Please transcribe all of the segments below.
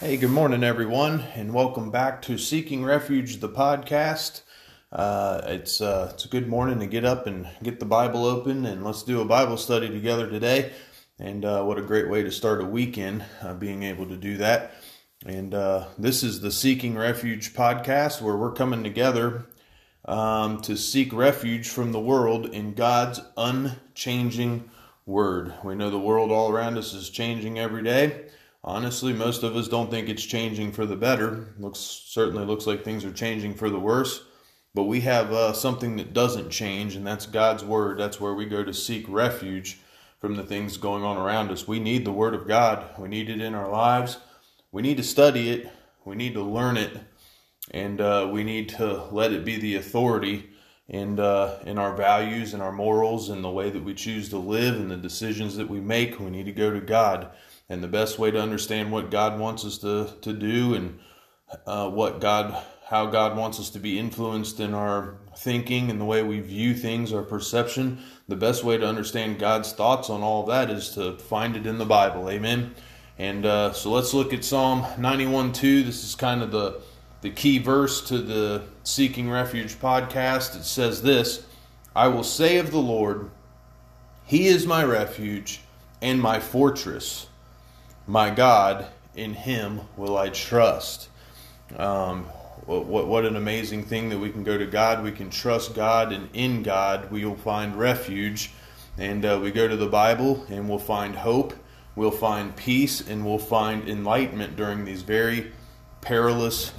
Hey, good morning, everyone, and welcome back to Seeking Refuge, the podcast. Uh, it's uh, it's a good morning to get up and get the Bible open, and let's do a Bible study together today. And uh, what a great way to start a weekend, uh, being able to do that. And uh, this is the Seeking Refuge podcast, where we're coming together um, to seek refuge from the world in God's unchanging Word. We know the world all around us is changing every day honestly, most of us don't think it's changing for the better. Looks certainly looks like things are changing for the worse. But we have uh, something that doesn't change, and that's God's word. That's where we go to seek refuge from the things going on around us. We need the word of God. We need it in our lives. We need to study it. We need to learn it, and uh, we need to let it be the authority in uh, in our values and our morals and the way that we choose to live and the decisions that we make. We need to go to God and the best way to understand what God wants us to, to do and uh, what God how God wants us to be influenced in our thinking and the way we view things, our perception. The best way to understand God's thoughts on all that is to find it in the Bible. Amen. And uh, so let's look at Psalm 91 2. This is kind of the, the key verse to the Seeking Refuge podcast. It says this I will say of the Lord, He is my refuge and my fortress my God, in Him will I trust. Um, what, what, an amazing thing that we can go to God, we can trust God, and in God we will find refuge. And uh, we go to the Bible and we'll find hope, we'll find peace, and we'll find enlightenment during these very perilous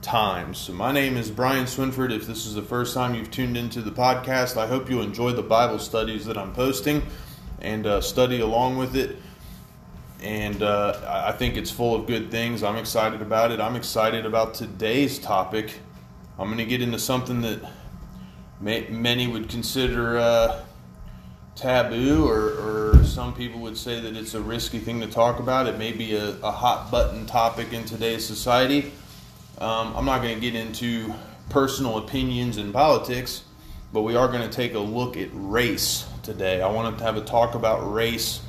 times. So, my name is Brian Swinford. If this is the first time you've tuned into the podcast, I hope you enjoy the Bible studies that I'm posting and uh, study along with it and uh, I think it's full of good things. I'm excited about it. I'm excited about today's topic. I'm going to get into something that may, many would consider uh, taboo, or, or, some people would say that it's a risky thing to talk about. It may be a, a hot button topic in today's society. Um, I'm not going to get into personal opinions and politics, but we are going to take a look at race today. I want to have a talk about race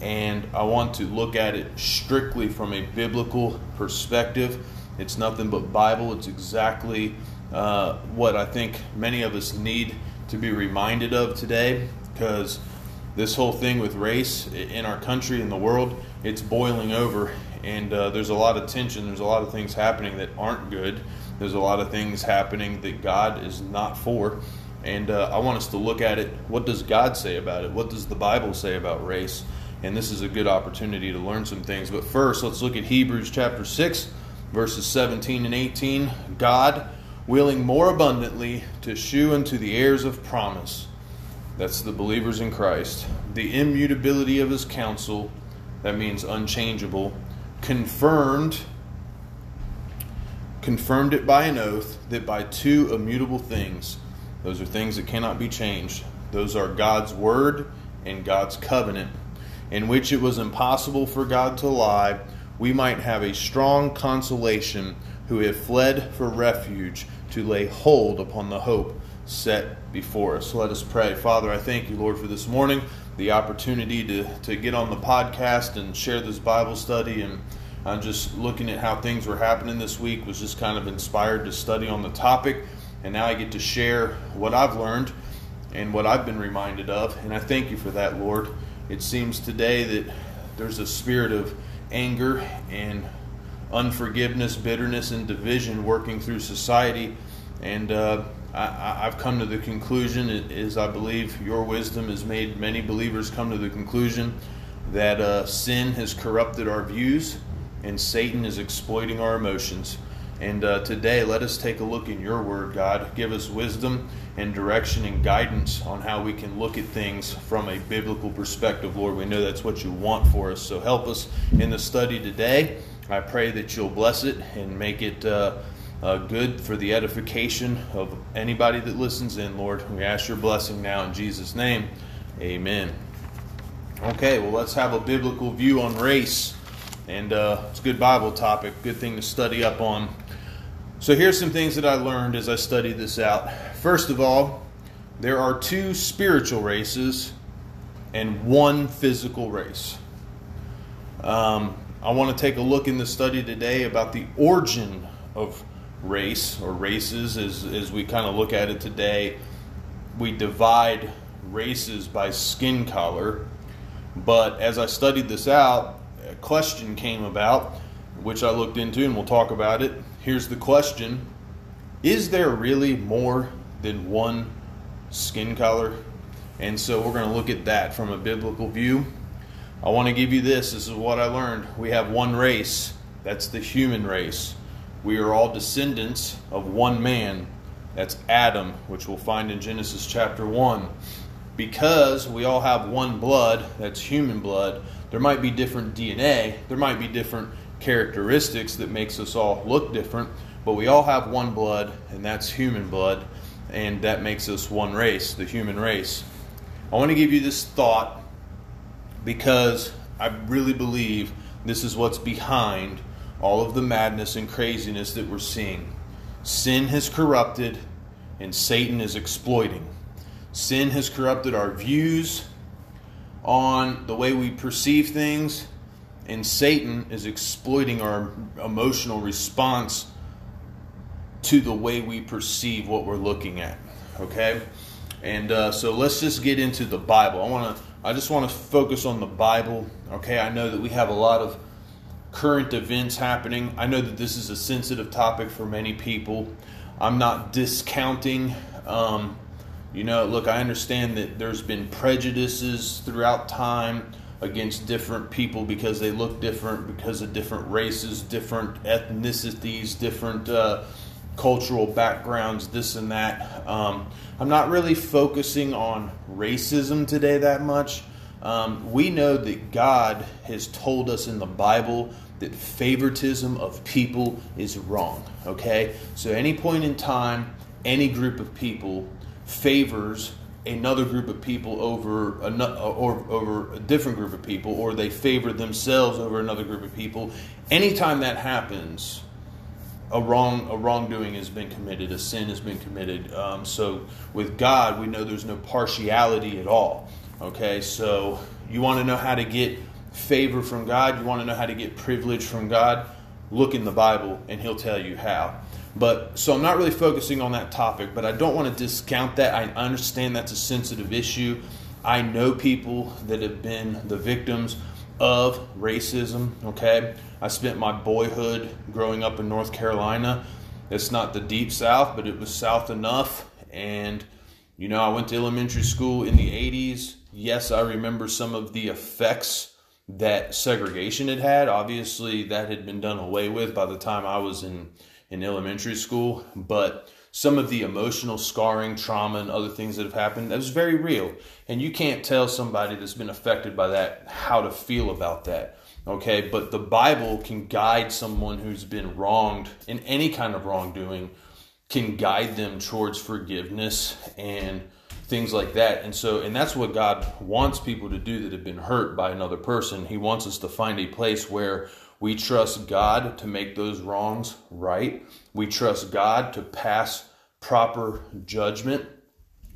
and I want to look at it strictly from a biblical perspective. It's nothing but Bible. It's exactly uh, what I think many of us need to be reminded of today because this whole thing with race in our country and the world, it's boiling over, and uh, there's a lot of tension. There's a lot of things happening that aren't good. There's a lot of things happening that God is not for. And uh, I want us to look at it. What does God say about it? What does the Bible say about race? And this is a good opportunity to learn some things. But first, let's look at Hebrews chapter 6, verses 17 and 18. God, willing more abundantly to shew unto the heirs of promise, that's the believers in Christ, the immutability of his counsel, that means unchangeable, confirmed confirmed it by an oath that by two immutable things, those are things that cannot be changed. Those are God's word and God's covenant in which it was impossible for God to lie, we might have a strong consolation who have fled for refuge to lay hold upon the hope set before us. Let us pray. Father, I thank you, Lord, for this morning, the opportunity to, to get on the podcast and share this Bible study. And I'm just looking at how things were happening this week, was just kind of inspired to study on the topic. And now I get to share what I've learned and what I've been reminded of. And I thank you for that, Lord. It seems today that there's a spirit of anger and unforgiveness, bitterness, and division working through society. And uh, I, have come to the conclusion, as I believe your wisdom has made many believers come to the conclusion that uh, sin has corrupted our views and Satan is exploiting our emotions. And uh, today, let us take a look in your word, God. Give us wisdom and direction and guidance on how we can look at things from a biblical perspective, Lord. We know that's what you want for us. So help us in the study today. I pray that you'll bless it and make it uh, uh, good for the edification of anybody that listens in, Lord. We ask your blessing now in Jesus' name. Amen. Okay, well, let's have a biblical view on race. And uh, it's a good Bible topic, good thing to study up on. So here's some things that I learned as I studied this out. First of all, there are two spiritual races and one physical race. Um, I want to take a look in the study today about the origin of race or races as, as we kind of look at it today. We divide races by skin color, but as I studied this out, a question came about, which I looked into and we'll talk about it. Here's the question Is there really more than one skin color? And so we're going to look at that from a biblical view. I want to give you this. This is what I learned. We have one race, that's the human race. We are all descendants of one man, that's Adam, which we'll find in Genesis chapter 1. Because we all have one blood, that's human blood, there might be different DNA, there might be different characteristics that makes us all look different, but we all have one blood, and that's human blood, and that makes us one race, the human race. I want to give you this thought because I really believe this is what's behind all of the madness and craziness that we're seeing. Sin has corrupted and Satan is exploiting. Sin has corrupted our views on the way we perceive things, and Satan is exploiting our emotional response to the way we perceive what we're looking at. Okay? And uh, so let's just get into the Bible. I want to. I just want to focus on the Bible. Okay, I know that we have a lot of current events happening. I know that this is a sensitive topic for many people. I'm not discounting. Um, you know, look, I understand that there's been prejudices throughout time against different people because they look different, because of different races, different ethnicities, different. Uh, cultural backgrounds, this and that. Um, I'm not really focusing on racism today that much. Um, we know that God has told us in the Bible that favoritism of people is wrong. Okay? So, any point in time, any group of people favors another group of people over a, or over a different group of people, or they favor themselves over another group of people. Anytime that happens, a wrong a wrongdoing has been committed, a sin has been committed. Um, so with God, we know there's no partiality at all. Okay, so you want to know how to get favor from God, you want to know how to get privilege from God. Look in the Bible, and He'll tell you how. But so I'm not really focusing on that topic, but I don't want to discount that. I understand that's a sensitive issue. I know people that have been the victims of racism. Okay, I spent my boyhood growing up in North Carolina. It's not the deep South, but it was South enough. And, you know, I went to elementary school in the 80s. Yes, I remember some of the effects that segregation had had. Obviously, that had been done away with by the time I was in, in elementary school. But some of the emotional scarring, trauma, and other things that have happened, that was very real. And you can't tell somebody that's been affected by that how to feel about that. Okay, but the Bible can guide someone who's been wronged in any kind of wrongdoing, can guide them towards forgiveness and things like that. And so, and that's what God wants people to do that have been hurt by another person. He wants us to find a place where we trust God to make those wrongs right. We trust God to pass proper judgment,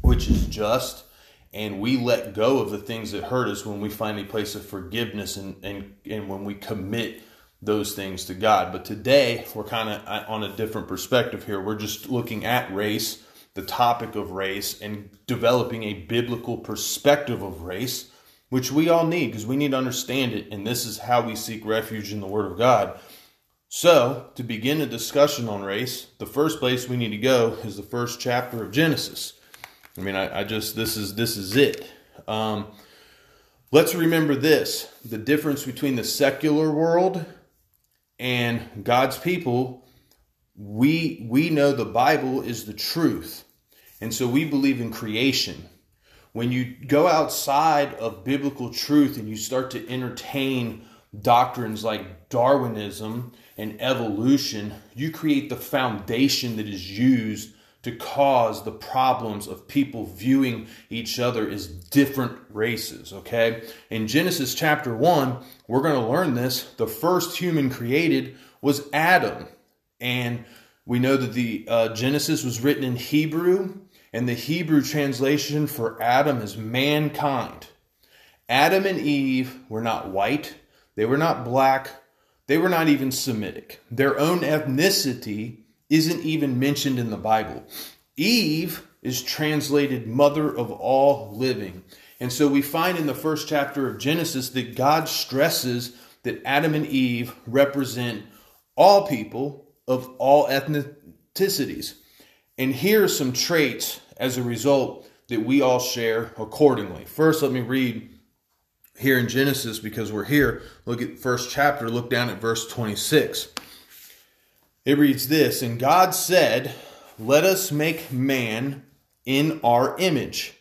which is just and we let go of the things that hurt us when we find a place of forgiveness and, and, and when we commit those things to God. But today, we're kind of uh, on a different perspective here. We're just looking at race, the topic of race, and developing a biblical perspective of race, which we all need because we need to understand it. And this is how we seek refuge in the Word of God. So, to begin a discussion on race, the first place we need to go is the first chapter of Genesis. I mean, I, I just this is this is it. Um, let's remember this: the difference between the secular world and God's people. We we know the Bible is the truth, and so we believe in creation. When you go outside of biblical truth and you start to entertain doctrines like Darwinism and evolution, you create the foundation that is used to cause the problems of people viewing each other as different races, okay? In Genesis chapter 1, we're going to learn this. The first human created was Adam. And we know that the uh, Genesis was written in Hebrew, and the Hebrew translation for Adam is mankind. Adam and Eve were not white, they were not black they were not even Semitic. Their own ethnicity isn't even mentioned in the Bible. Eve is translated mother of all living. And so we find in the first chapter of Genesis that God stresses that Adam and Eve represent all people of all ethnicities. And here are some traits as a result that we all share accordingly. First, let me read here in Genesis because we're here. Look at first chapter, look down at verse 26. It reads this And God said, Let us make man in our image,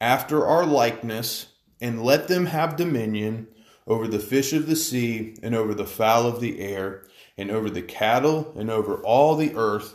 after our likeness, and let them have dominion over the fish of the sea, and over the fowl of the air, and over the cattle, and over all the earth,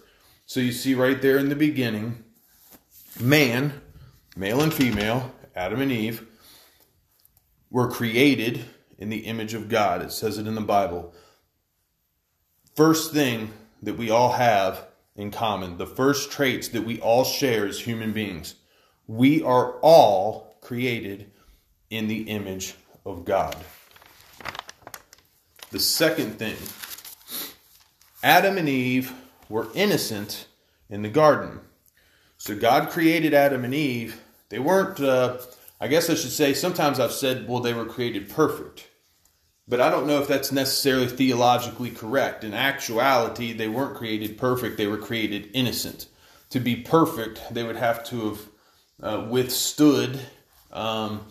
So you see right there in the beginning, man, male and female, Adam and Eve, were created in the image of God. It says it in the Bible. First thing that we all have in common, the first traits that we all share as human beings. We are all created in the image of God. The second thing, Adam and Eve were innocent in the garden. So God created Adam and Eve. They weren't, uh, I guess I should say, sometimes I've said, well, they were created perfect. But I don't know if that's necessarily theologically correct. In actuality, they weren't created perfect, they were created innocent. To be perfect, they would have to have uh, withstood um,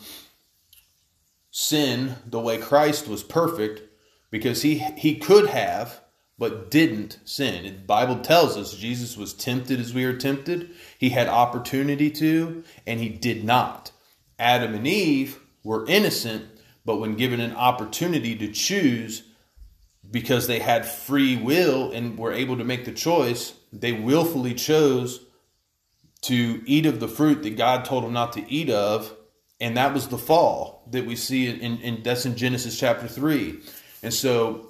sin the way Christ was perfect because he, he could have but didn't sin. The Bible tells us Jesus was tempted as we are tempted. He had opportunity to, and he did not. Adam and Eve were innocent, but when given an opportunity to choose, because they had free will and were able to make the choice, they willfully chose to eat of the fruit that God told them not to eat of. And that was the fall that we see in, in that's in Genesis chapter 3. And so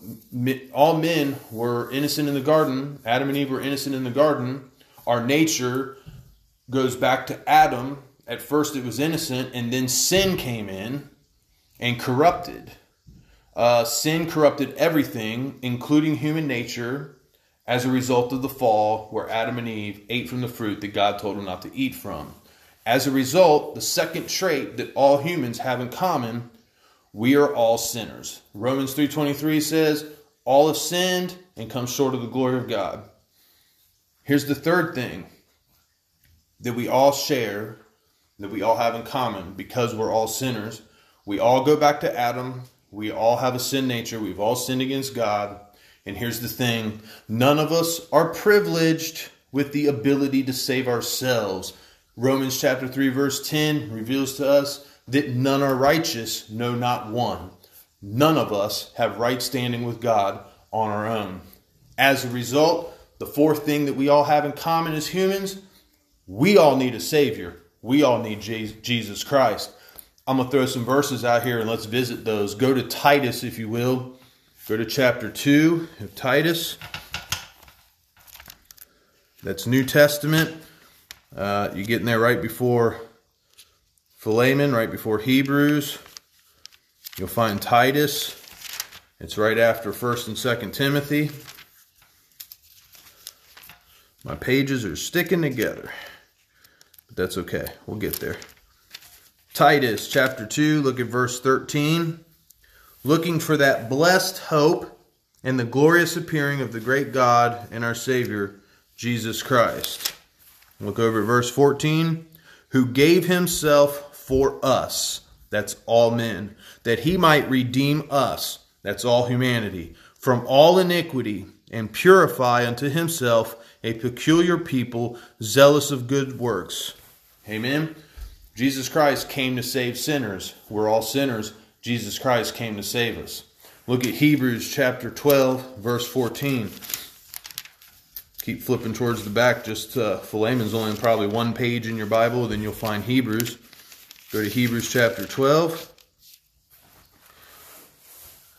all men were innocent in the garden. Adam and Eve were innocent in the garden. Our nature goes back to Adam. At first it was innocent, and then sin came in and corrupted. Uh, sin corrupted everything, including human nature, as a result of the fall where Adam and Eve ate from the fruit that God told them not to eat from. As a result, the second trait that all humans have in common, we are all sinners. Romans 3:23 says, all have sinned and come short of the glory of God. Here's the third thing that we all share, that we all have in common because we're all sinners we all go back to Adam. We all have a sin nature. We've all sinned against God. And here's the thing none of us are privileged with the ability to save ourselves. Romans chapter 3, verse 10 reveals to us that none are righteous, no, not one. None of us have right standing with God on our own. As a result, the fourth thing that we all have in common as humans, we all need a Savior. We all need Jesus Christ. I'm going to throw some verses out here and let's visit those. Go to Titus, if you will. Go to chapter 2 of Titus. That's New Testament. Uh, you get in there right before Philemon, right before Hebrews. You'll find Titus. It's right after 1st and 2nd Timothy. My pages are sticking together. But that's okay. We'll get there. Titus chapter 2, look at verse 13. Looking for that blessed hope and the glorious appearing of the great God and our Savior, Jesus Christ. Look over at verse 14. Who gave himself for us, that's all men, that he might redeem us, that's all humanity, from all iniquity and purify unto himself a peculiar people zealous of good works. Amen. Jesus Christ came to save sinners. We're all sinners. Jesus Christ came to save us. Look at Hebrews chapter 12, verse 14. Keep flipping towards the back. Just uh, Philemon's only probably one page in your Bible. Then you'll find Hebrews. Go to Hebrews chapter 12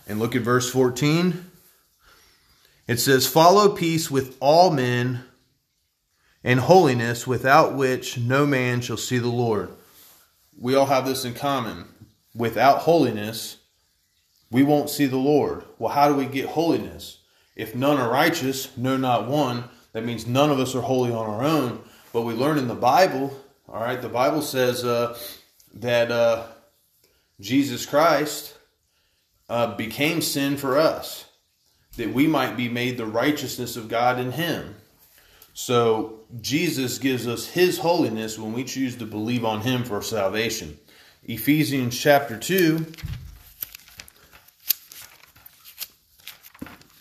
and look at verse 14. It says, Follow peace with all men and holiness, without which no man shall see the Lord. We all have this in common. Without holiness, we won't see the Lord. Well, how do we get holiness? If none are righteous, no, not one, that means none of us are holy on our own. But we learn in the Bible, all right, the Bible says uh, that uh, Jesus Christ uh, became sin for us, that we might be made the righteousness of God in Him. So Jesus gives us His holiness when we choose to believe on Him for salvation. Ephesians chapter 2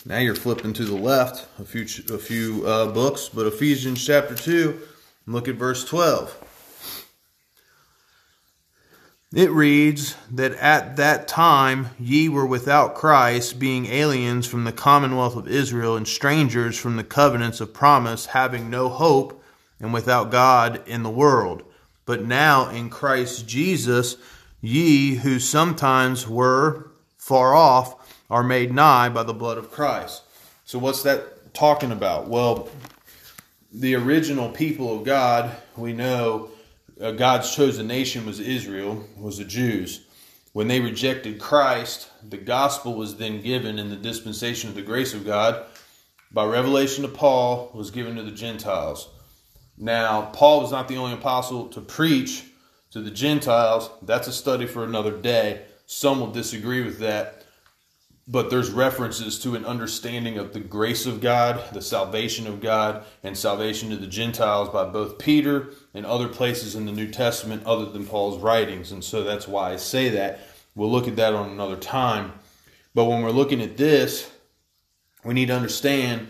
Now you're flipping to the left a few a few uh, books, but Ephesians chapter 2, look at verse 12. It reads that at that time ye were without Christ, being aliens from the commonwealth of Israel and strangers from the covenants of promise, having no hope and without God in the world. But now in Christ Jesus, ye who sometimes were far off, are made nigh by the blood of Christ. So, what's that talking about? Well, the original people of God, we know Uh, God's chosen nation was Israel, was the Jews. When they rejected Christ, the gospel was then given in the dispensation of the grace of God by revelation to Paul was given to the Gentiles. Now, Paul was not the only apostle to preach to the Gentiles. That's a study for another day. Some will disagree with that but there's references to an understanding of the grace of God, the salvation of God, and salvation to the Gentiles by both Peter and other places in the New Testament other than Paul's writings. And so that's why I say that. We'll look at that on another time. But when we're looking at this, we need to understand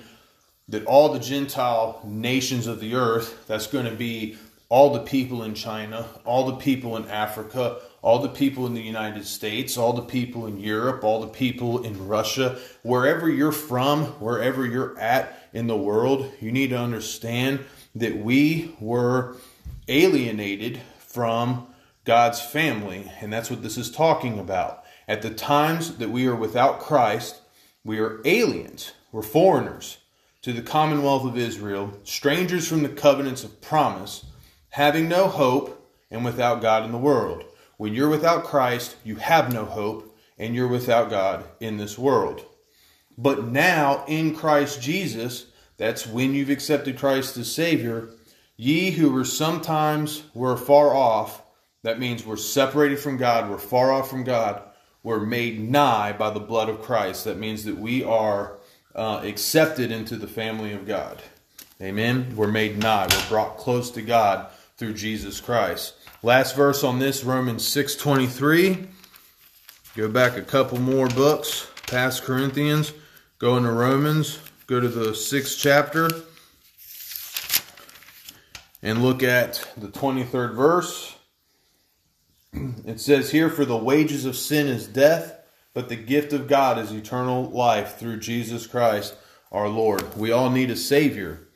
that all the Gentile nations of the earth, that's going to be all the people in China, all the people in Africa, all the people in the United States, all the people in Europe, all the people in Russia, wherever you're from, wherever you're at in the world, you need to understand that we were alienated from God's family. And that's what this is talking about. At the times that we are without Christ, we are aliens, we're foreigners to the commonwealth of Israel, strangers from the covenants of promise, having no hope and without God in the world. When you're without Christ, you have no hope, and you're without God in this world. But now, in Christ Jesus, that's when you've accepted Christ as Savior, ye who were sometimes were far off, that means we're separated from God, we're far off from God, we're made nigh by the blood of Christ. That means that we are uh, accepted into the family of God. Amen. We're made nigh. We're brought close to God through Jesus Christ. Last verse on this, Romans 6.23. Go back a couple more books past Corinthians. Go into Romans. Go to the sixth chapter. And look at the 23rd verse. It says here, For the wages of sin is death, but the gift of God is eternal life through Jesus Christ our Lord. We all need a Savior.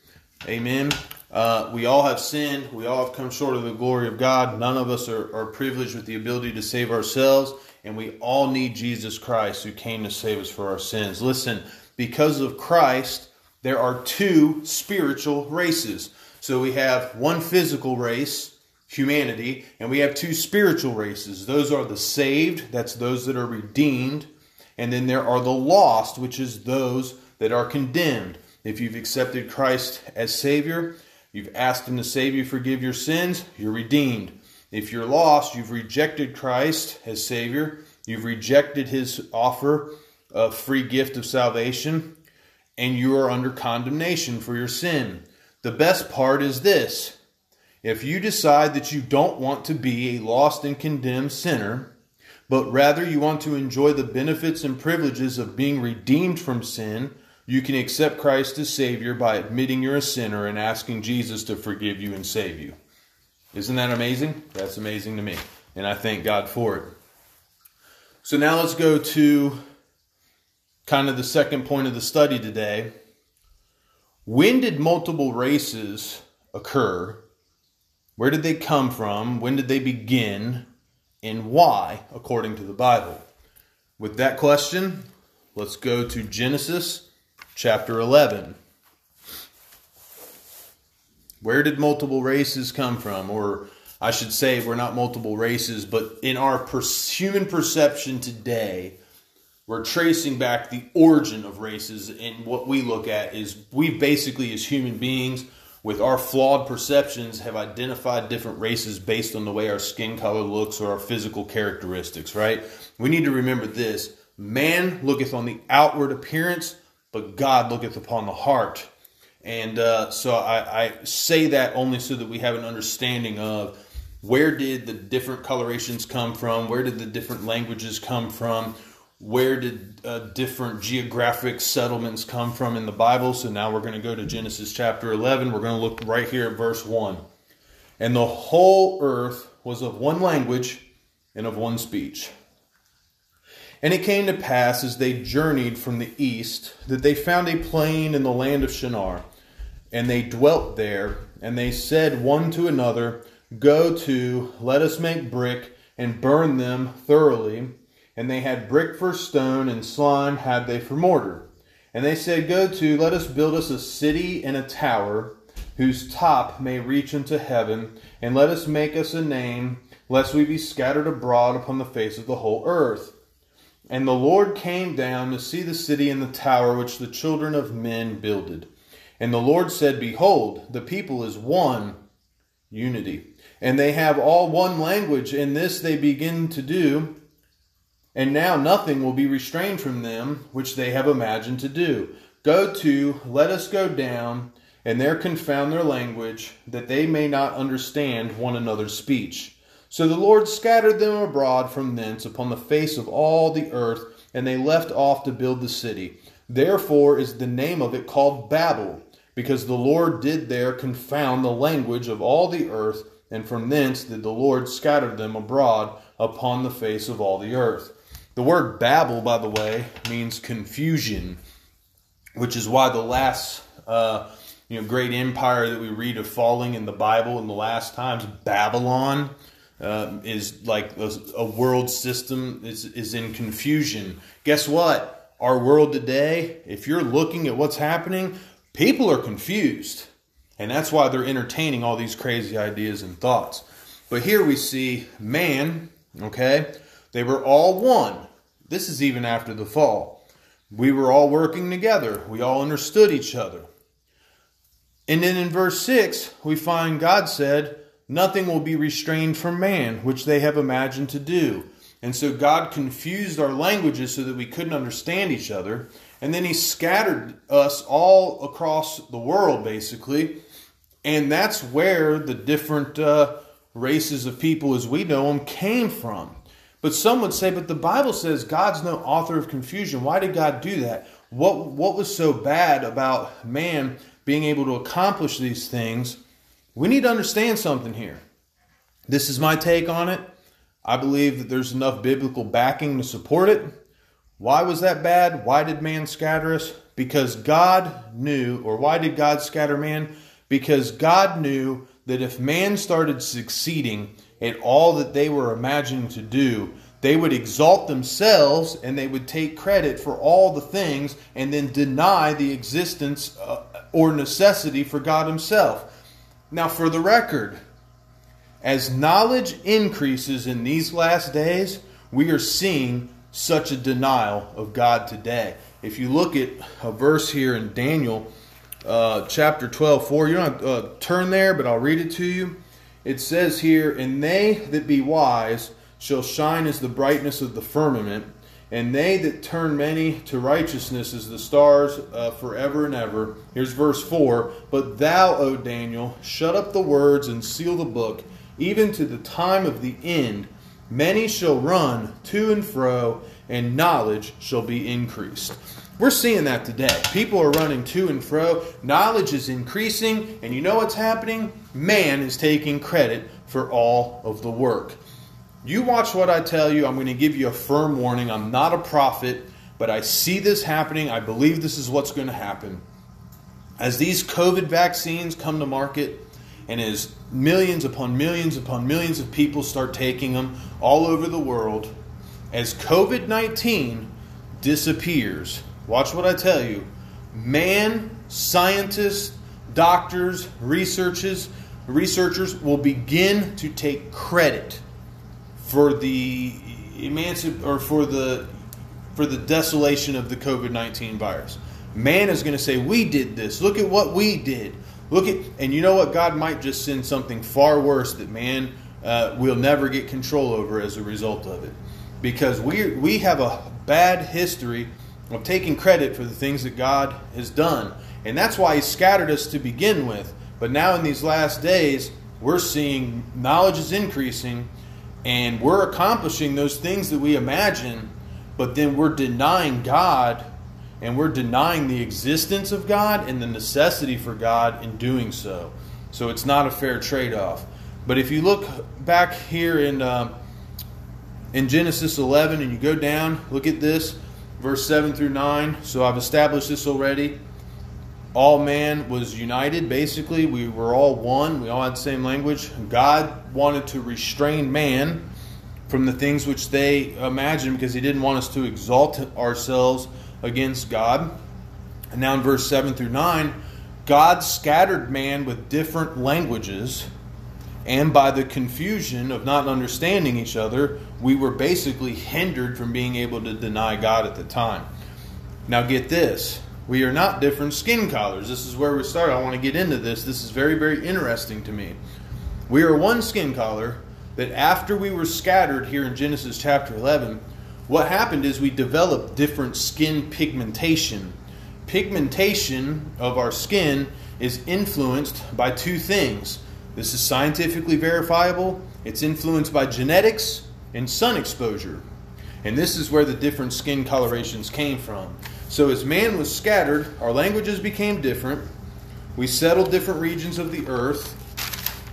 Amen. Uh, we all have sinned. We all have come short of the glory of God. None of us are, are privileged with the ability to save ourselves. And we all need Jesus Christ who came to save us for our sins. Listen, because of Christ, there are two spiritual races. So we have one physical race, humanity, and we have two spiritual races. Those are the saved, that's those that are redeemed. And then there are the lost, which is those that are condemned. If you've accepted Christ as Savior, You've asked Him to save you, forgive your sins, you're redeemed. If you're lost, you've rejected Christ as Savior, you've rejected His offer of free gift of salvation, and you are under condemnation for your sin. The best part is this if you decide that you don't want to be a lost and condemned sinner, but rather you want to enjoy the benefits and privileges of being redeemed from sin, you can accept Christ as Savior by admitting you're a sinner and asking Jesus to forgive you and save you. Isn't that amazing? That's amazing to me. And I thank God for it. So now let's go to kind of the second point of the study today. When did multiple races occur? Where did they come from? When did they begin? And why, according to the Bible? With that question, let's go to Genesis chapter 11. Where did multiple races come from? Or I should say, we're not multiple races, but in our per- human perception today, we're tracing back the origin of races. And what we look at is we basically, as human beings, with our flawed perceptions, have identified different races based on the way our skin color looks or our physical characteristics, right? We need to remember this man looketh on the outward appearance, but God looketh upon the heart. And uh, so I, I say that only so that we have an understanding of where did the different colorations come from, where did the different languages come from, where did uh, different geographic settlements come from in the Bible. So now we're going to go to Genesis chapter 11. We're going to look right here at verse 1. And the whole earth was of one language and of one speech. And it came to pass as they journeyed from the east that they found a plain in the land of Shinar and they dwelt there, and they said one to another, Go to, let us make brick, and burn them thoroughly. And they had brick for stone, and slime had they for mortar. And they said, Go to, let us build us a city and a tower, whose top may reach into heaven, and let us make us a name, lest we be scattered abroad upon the face of the whole earth. And the Lord came down to see the city and the tower which the children of men builded. And the Lord said, Behold, the people is one unity, and they have all one language. In this they begin to do. And now nothing will be restrained from them which they have imagined to do. Go to, let us go down, and there confound their language, that they may not understand one another's speech. So the Lord scattered them abroad from thence upon the face of all the earth, and they left off to build the city. Therefore is the name of it called Babel because the Lord did there confound the language of all the earth, and from thence did the Lord scatter them abroad upon the face of all the earth. The word Babel, by the way, means confusion, which is why the last uh, you know great empire that we read of falling in the Bible in the last times, Babylon, uh, is like a, a world system is is in confusion. Guess what? Our world today, if you're looking at what's happening, People are confused, and that's why they're entertaining all these crazy ideas and thoughts. But here we see man, okay, they were all one. This is even after the fall. We were all working together, we all understood each other. And then in verse 6, we find God said, Nothing will be restrained from man, which they have imagined to do. And so God confused our languages so that we couldn't understand each other. And then he scattered us all across the world, basically. And that's where the different uh, races of people as we know them came from. But some would say, but the Bible says God's no author of confusion. Why did God do that? What, what was so bad about man being able to accomplish these things? We need to understand something here. This is my take on it. I believe that there's enough biblical backing to support it. Why was that bad? Why did man scatter us? Because God knew, or why did God scatter man? Because God knew that if man started succeeding at all that they were imagining to do, they would exalt themselves and they would take credit for all the things and then deny the existence uh, or necessity for God Himself. Now, for the record, as knowledge increases in these last days, we are seeing such a denial of God today. If you look at a verse here in Daniel uh, chapter 12, 4, you don't uh, turn there, but I'll read it to you. It says here, And they that be wise shall shine as the brightness of the firmament, and they that turn many to righteousness as the stars uh, forever and ever. Here's verse 4 But thou, O Daniel, shut up the words and seal the book, even to the time of the end. Many shall run to and fro, and knowledge shall be increased. We're seeing that today. People are running to and fro. Knowledge is increasing, and you know what's happening? Man is taking credit for all of the work. You watch what I tell you. I'm going to give you a firm warning. I'm not a prophet, but I see this happening. I believe this is what's going to happen. As these COVID vaccines come to market, and as millions upon millions upon millions of people start taking them all over the world, as COVID 19 disappears, watch what I tell you man, scientists, doctors, researchers, researchers will begin to take credit for the emancip or for the for the desolation of the COVID-19 virus. Man is going to say, "We did this. Look at what we did. Look at." And you know what? God might just send something far worse that man uh, will never get control over as a result of it, because we we have a bad history of taking credit for the things that God has done, and that's why He scattered us to begin with. But now in these last days, we're seeing knowledge is increasing, and we're accomplishing those things that we imagine but then we're denying God and we're denying the existence of God and the necessity for God in doing so. So it's not a fair trade off. But if you look back here in, uh, in Genesis 11 and you go down, look at this, verse 7 through 9. So I've established this already. All man was united, basically. We were all one. We all had the same language. God wanted to restrain man from the things which they imagined because he didn't want us to exalt ourselves against God. And now in verse 7 through 9, God scattered man with different languages, and by the confusion of not understanding each other, we were basically hindered from being able to deny God at the time. Now, get this we are not different skin colors. This is where we start. I want to get into this. This is very, very interesting to me. We are one skin color, that after we were scattered here in Genesis chapter 11, what happened is we developed different skin pigmentation. Pigmentation of our skin is influenced by two things. This is scientifically verifiable, it's influenced by genetics and sun exposure. And this is where the different skin colorations came from. So, as man was scattered, our languages became different. We settled different regions of the earth.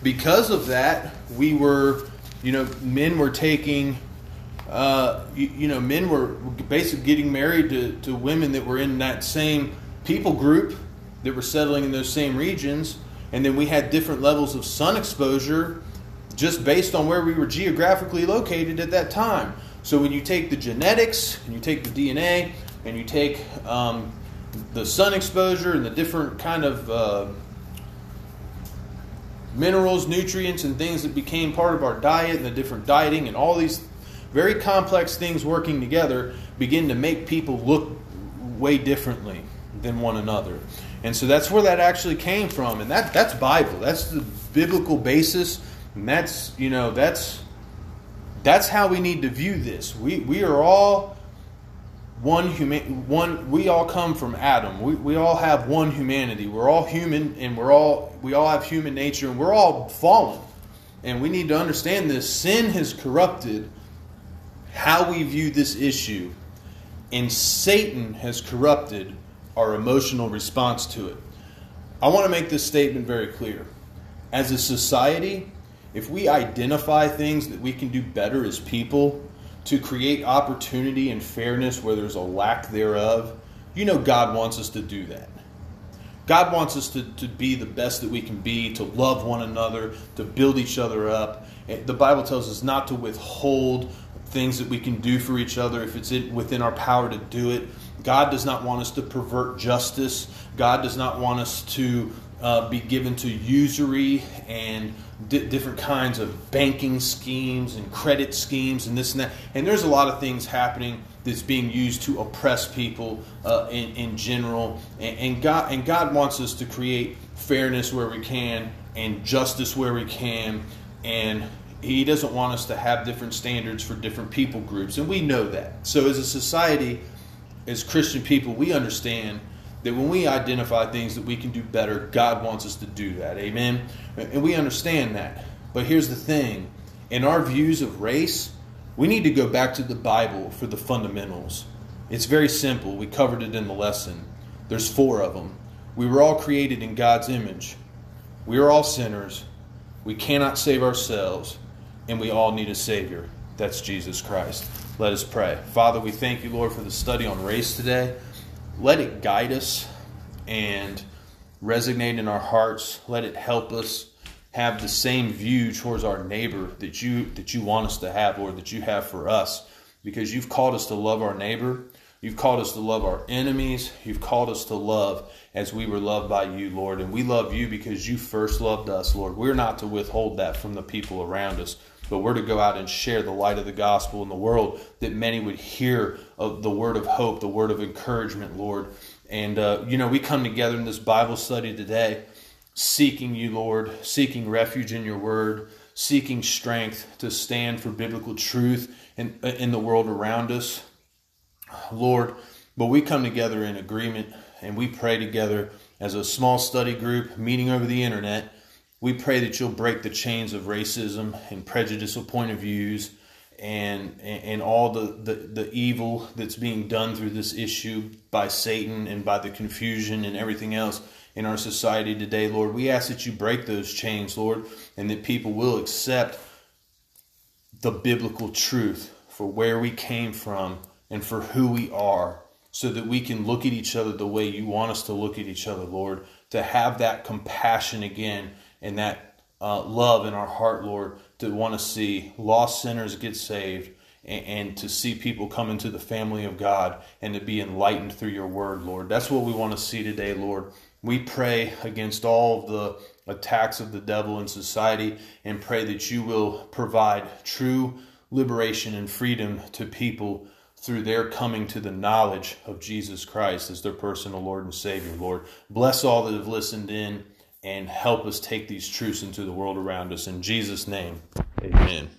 Because of that, we were you know, men were taking, uh, you, you, know, men were basically getting married to, to women that were in that same people group that were settling in those same regions. And then we had different levels of sun exposure just based on where we were geographically located at that time. So when you take the genetics and you take the DNA and you take um, the sun exposure and the different kind of uh, minerals, nutrients, and things that became part of our diet and the different dieting and all these very complex things working together begin to make people look way differently than one another. And so that's where that actually came from. And that that's Bible. That's the biblical basis. And that's, you know, that's that's how we need to view this. We we are all one human one we all come from adam. We, we all have one humanity. We're all human and we're all we all have human nature and we're all fallen. And we need to understand this. Sin has corrupted how we view this issue and satan has corrupted our emotional response to it. I want to make this statement very clear. As a society if we identify things that we can do better as people to create opportunity and fairness where there's a lack thereof, you know God wants us to do that. God wants us to, to be the best that we can be, to love one another, to build each other up. The Bible tells us not to withhold things that we can do for each other if it's within our power to do it. God does not want us to pervert justice. God does not want us to uh, be given to usury and di- different kinds of banking schemes and credit schemes and this and that. And there's a lot of things happening that's being used to oppress people uh, in, in general. And, and, God, and God wants us to create fairness where we can and justice where we can. And He doesn't want us to have different standards for different people groups. And we know that. So as a society, as Christian people, we understand that when we identify things that we can do better, God wants us to do that. Amen? And we understand that. But here's the thing in our views of race, we need to go back to the Bible for the fundamentals. It's very simple. We covered it in the lesson. There's four of them. We were all created in God's image. We are all sinners. We cannot save ourselves. And we all need a Savior. That's Jesus Christ. Let us pray. Father, we thank you, Lord, for the study on race today. Let it guide us and resonate in our hearts. Let it help us have the same view towards our neighbor that you that you want us to have, Lord, that you have for us. Because you've called us to love our neighbor. You've called us to love our enemies. You've called us to love as we were loved by you, Lord. And we love you because you first loved us, Lord. We're not to withhold that from the people around us but we're to go out and share the light of the gospel in the world that many would hear of the word of hope, the word of encouragement, Lord. And, uh, you know, we come together in this Bible study today seeking you, Lord, seeking refuge in your word, seeking strength to stand for biblical truth in, in the world around us, Lord. But we come together in agreement and we pray together as a small study group meeting over the internet we pray that you'll break the chains of racism and prejudicial point of views and and all the, the, the evil that's being done through this issue by Satan and by the confusion and everything else in our society today, Lord. We ask that you break those chains, Lord, and that people will accept the biblical truth for where we came from and for who we are so that we can look at each other the way you want us to look at each other, Lord, to have that compassion again and that uh, love in our heart, Lord, to want to see lost sinners get saved and, and, to see people come into the family of God and to be enlightened through your word, Lord. That's what we want to see today, Lord. We pray against all of the attacks of the devil in society and pray that you will provide true liberation and freedom to people through their coming to the knowledge of Jesus Christ as their personal Lord and Savior, Lord. Bless all that have listened in and help us take these truths into the world around us. In Jesus' name, amen.